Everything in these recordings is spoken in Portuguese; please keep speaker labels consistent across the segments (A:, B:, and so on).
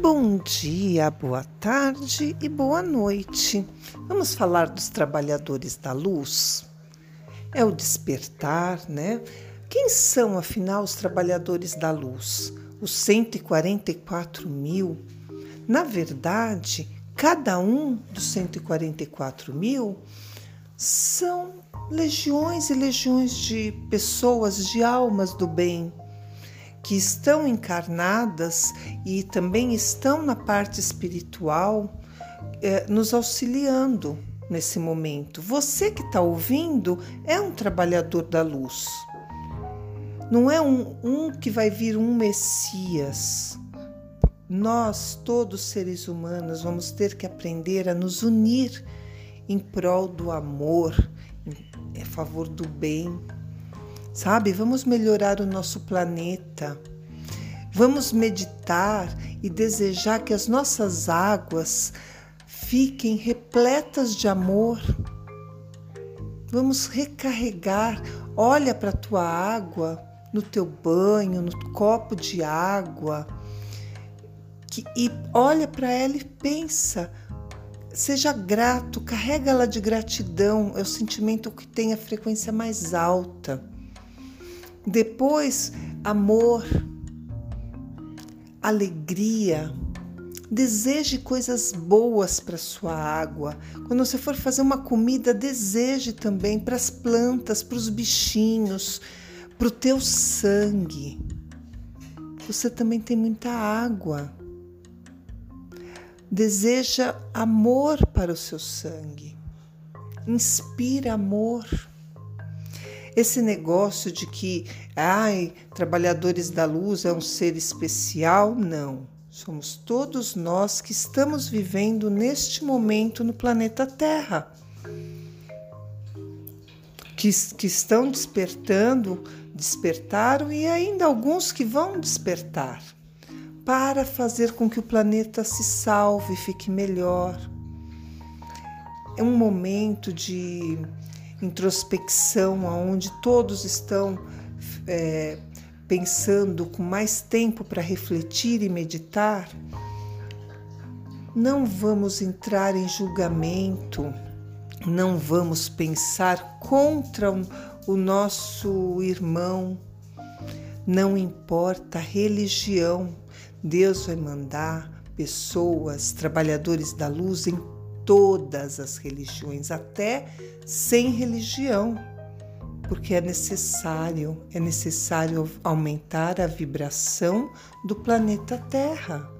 A: Bom dia, boa tarde e boa noite. Vamos falar dos trabalhadores da luz? É o despertar, né? Quem são, afinal, os trabalhadores da luz? Os 144 mil? Na verdade, cada um dos 144 mil são legiões e legiões de pessoas, de almas do bem que estão encarnadas e também estão na parte espiritual, eh, nos auxiliando nesse momento. Você que está ouvindo é um trabalhador da luz. Não é um, um que vai vir um Messias. Nós, todos seres humanos, vamos ter que aprender a nos unir em prol do amor, em favor do bem, sabe? Vamos melhorar o nosso planeta. Vamos meditar e desejar que as nossas águas fiquem repletas de amor. Vamos recarregar. Olha para a tua água, no teu banho, no copo de água, que, e olha para ela e pensa. Seja grato, carrega ela de gratidão, é o sentimento que tem a frequência mais alta. Depois, amor, alegria. Deseje coisas boas para sua água. Quando você for fazer uma comida, deseje também para as plantas, para os bichinhos, para o teu sangue. Você também tem muita água. Deseja amor para o seu sangue. Inspira amor. Esse negócio de que, ai, trabalhadores da luz é um ser especial, não. Somos todos nós que estamos vivendo neste momento no planeta Terra. Que, que estão despertando, despertaram e ainda alguns que vão despertar para fazer com que o planeta se salve, fique melhor. É um momento de introspecção, onde todos estão é, pensando com mais tempo para refletir e meditar, não vamos entrar em julgamento, não vamos pensar contra o nosso irmão, não importa a religião, Deus vai mandar pessoas, trabalhadores da luz em todas as religiões, até sem religião, porque é necessário, é necessário aumentar a vibração do planeta Terra.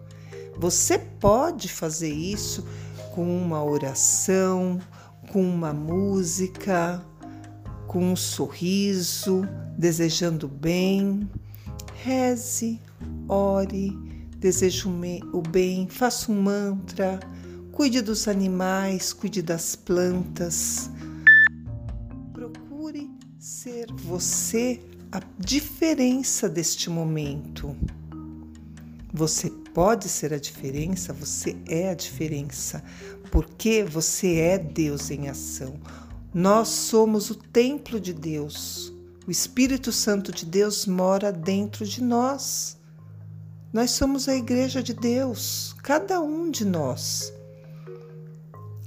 A: Você pode fazer isso com uma oração, com uma música, com um sorriso, desejando bem. Reze, ore, deseje o bem, faça um mantra Cuide dos animais, cuide das plantas. Procure ser você a diferença deste momento. Você pode ser a diferença, você é a diferença, porque você é Deus em ação. Nós somos o templo de Deus. O Espírito Santo de Deus mora dentro de nós. Nós somos a igreja de Deus, cada um de nós.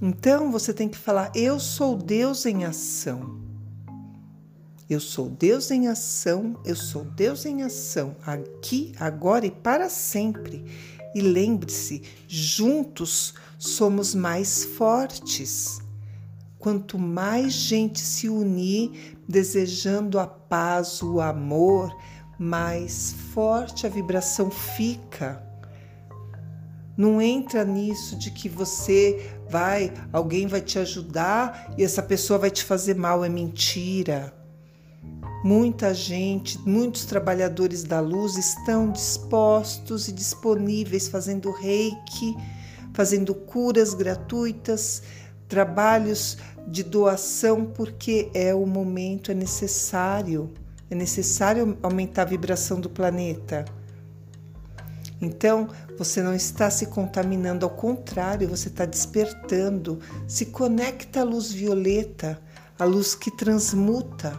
A: Então você tem que falar: Eu sou Deus em ação. Eu sou Deus em ação, eu sou Deus em ação, aqui, agora e para sempre. E lembre-se, juntos somos mais fortes. Quanto mais gente se unir desejando a paz, o amor, mais forte a vibração fica. Não entra nisso de que você vai, alguém vai te ajudar e essa pessoa vai te fazer mal, é mentira. Muita gente, muitos trabalhadores da luz estão dispostos e disponíveis fazendo reiki, fazendo curas gratuitas, trabalhos de doação, porque é o momento, é necessário. É necessário aumentar a vibração do planeta. Então, você não está se contaminando, ao contrário, você está despertando. Se conecta à luz violeta, a luz que transmuta.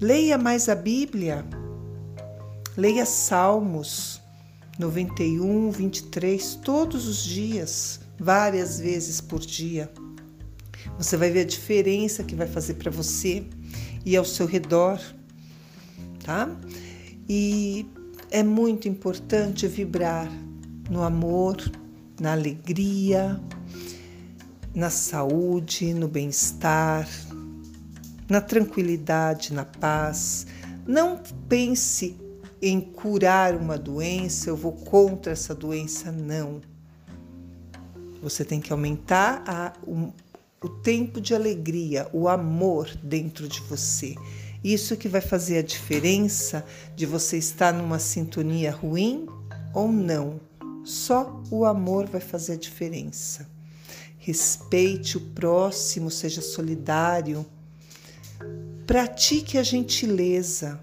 A: Leia mais a Bíblia, leia Salmos, 91, 23, todos os dias, várias vezes por dia. Você vai ver a diferença que vai fazer para você e ao seu redor, tá? E é muito importante vibrar no amor, na alegria, na saúde, no bem-estar, na tranquilidade, na paz. Não pense em curar uma doença, eu vou contra essa doença, não. Você tem que aumentar a, o, o tempo de alegria, o amor dentro de você. Isso que vai fazer a diferença de você estar numa sintonia ruim ou não. Só o amor vai fazer a diferença. Respeite o próximo, seja solidário. Pratique a gentileza.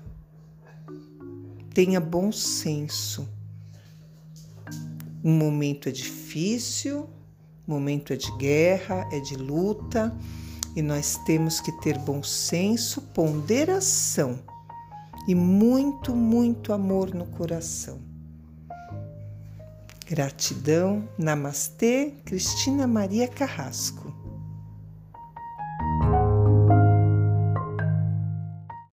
A: Tenha bom senso. Um momento é difícil, momento é de guerra, é de luta, e nós temos que ter bom senso, ponderação e muito, muito amor no coração. Gratidão. Namastê, Cristina Maria Carrasco.